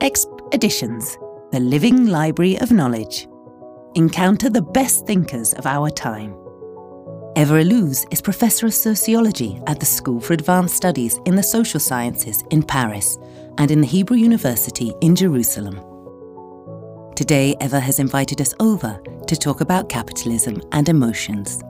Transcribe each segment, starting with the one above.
Exp Editions, the living library of knowledge. Encounter the best thinkers of our time. Eva Illouz is Professor of Sociology at the School for Advanced Studies in the Social Sciences in Paris and in the Hebrew University in Jerusalem. Today, Eva has invited us over to talk about capitalism and emotions.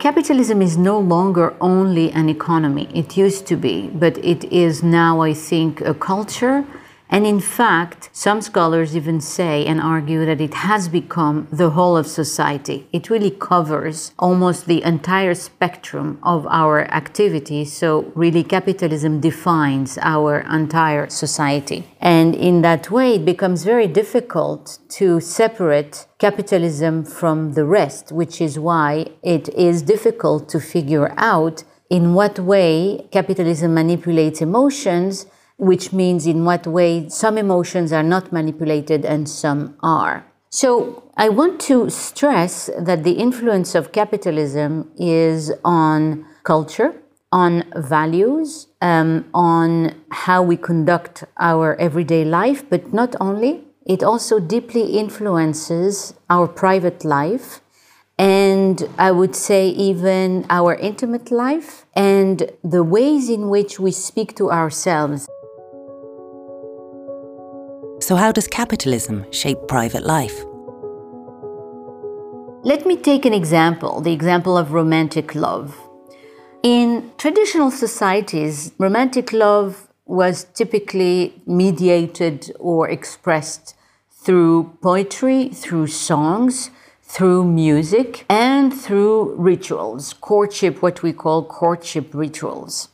Capitalism is no longer only an economy. It used to be, but it is now, I think, a culture and in fact, some scholars even say and argue that it has become the whole of society. It really covers almost the entire spectrum of our activity. So, really, capitalism defines our entire society. And in that way, it becomes very difficult to separate capitalism from the rest, which is why it is difficult to figure out in what way capitalism manipulates emotions which means in what way some emotions are not manipulated and some are. So, I want to stress that the influence of capitalism is on culture, on values, um, on how we conduct our everyday life, but not only. It also deeply influences our private life and I would say even our intimate life and the ways in which we speak to ourselves. So, how does capitalism shape private life? Let me take an example the example of romantic love. In traditional societies, romantic love was typically mediated or expressed through poetry, through songs, through music, and through rituals, courtship, what we call courtship rituals.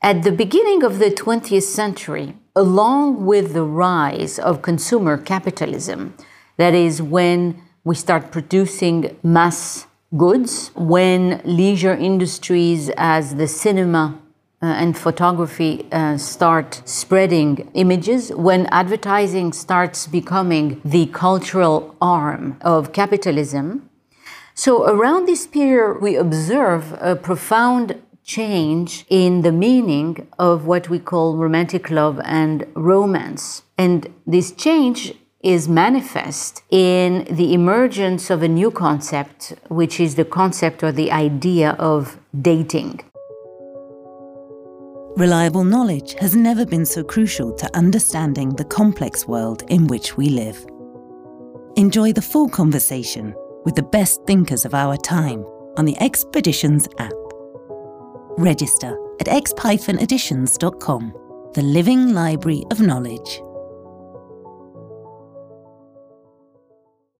At the beginning of the 20th century, along with the rise of consumer capitalism, that is, when we start producing mass goods, when leisure industries as the cinema uh, and photography uh, start spreading images, when advertising starts becoming the cultural arm of capitalism. So, around this period, we observe a profound change in the meaning of what we call romantic love and romance. And this change is manifest in the emergence of a new concept, which is the concept or the idea of dating. Reliable knowledge has never been so crucial to understanding the complex world in which we live. Enjoy the full conversation with the best thinkers of our time on the Expeditions app. Register at exp-editions.com, the living library of knowledge.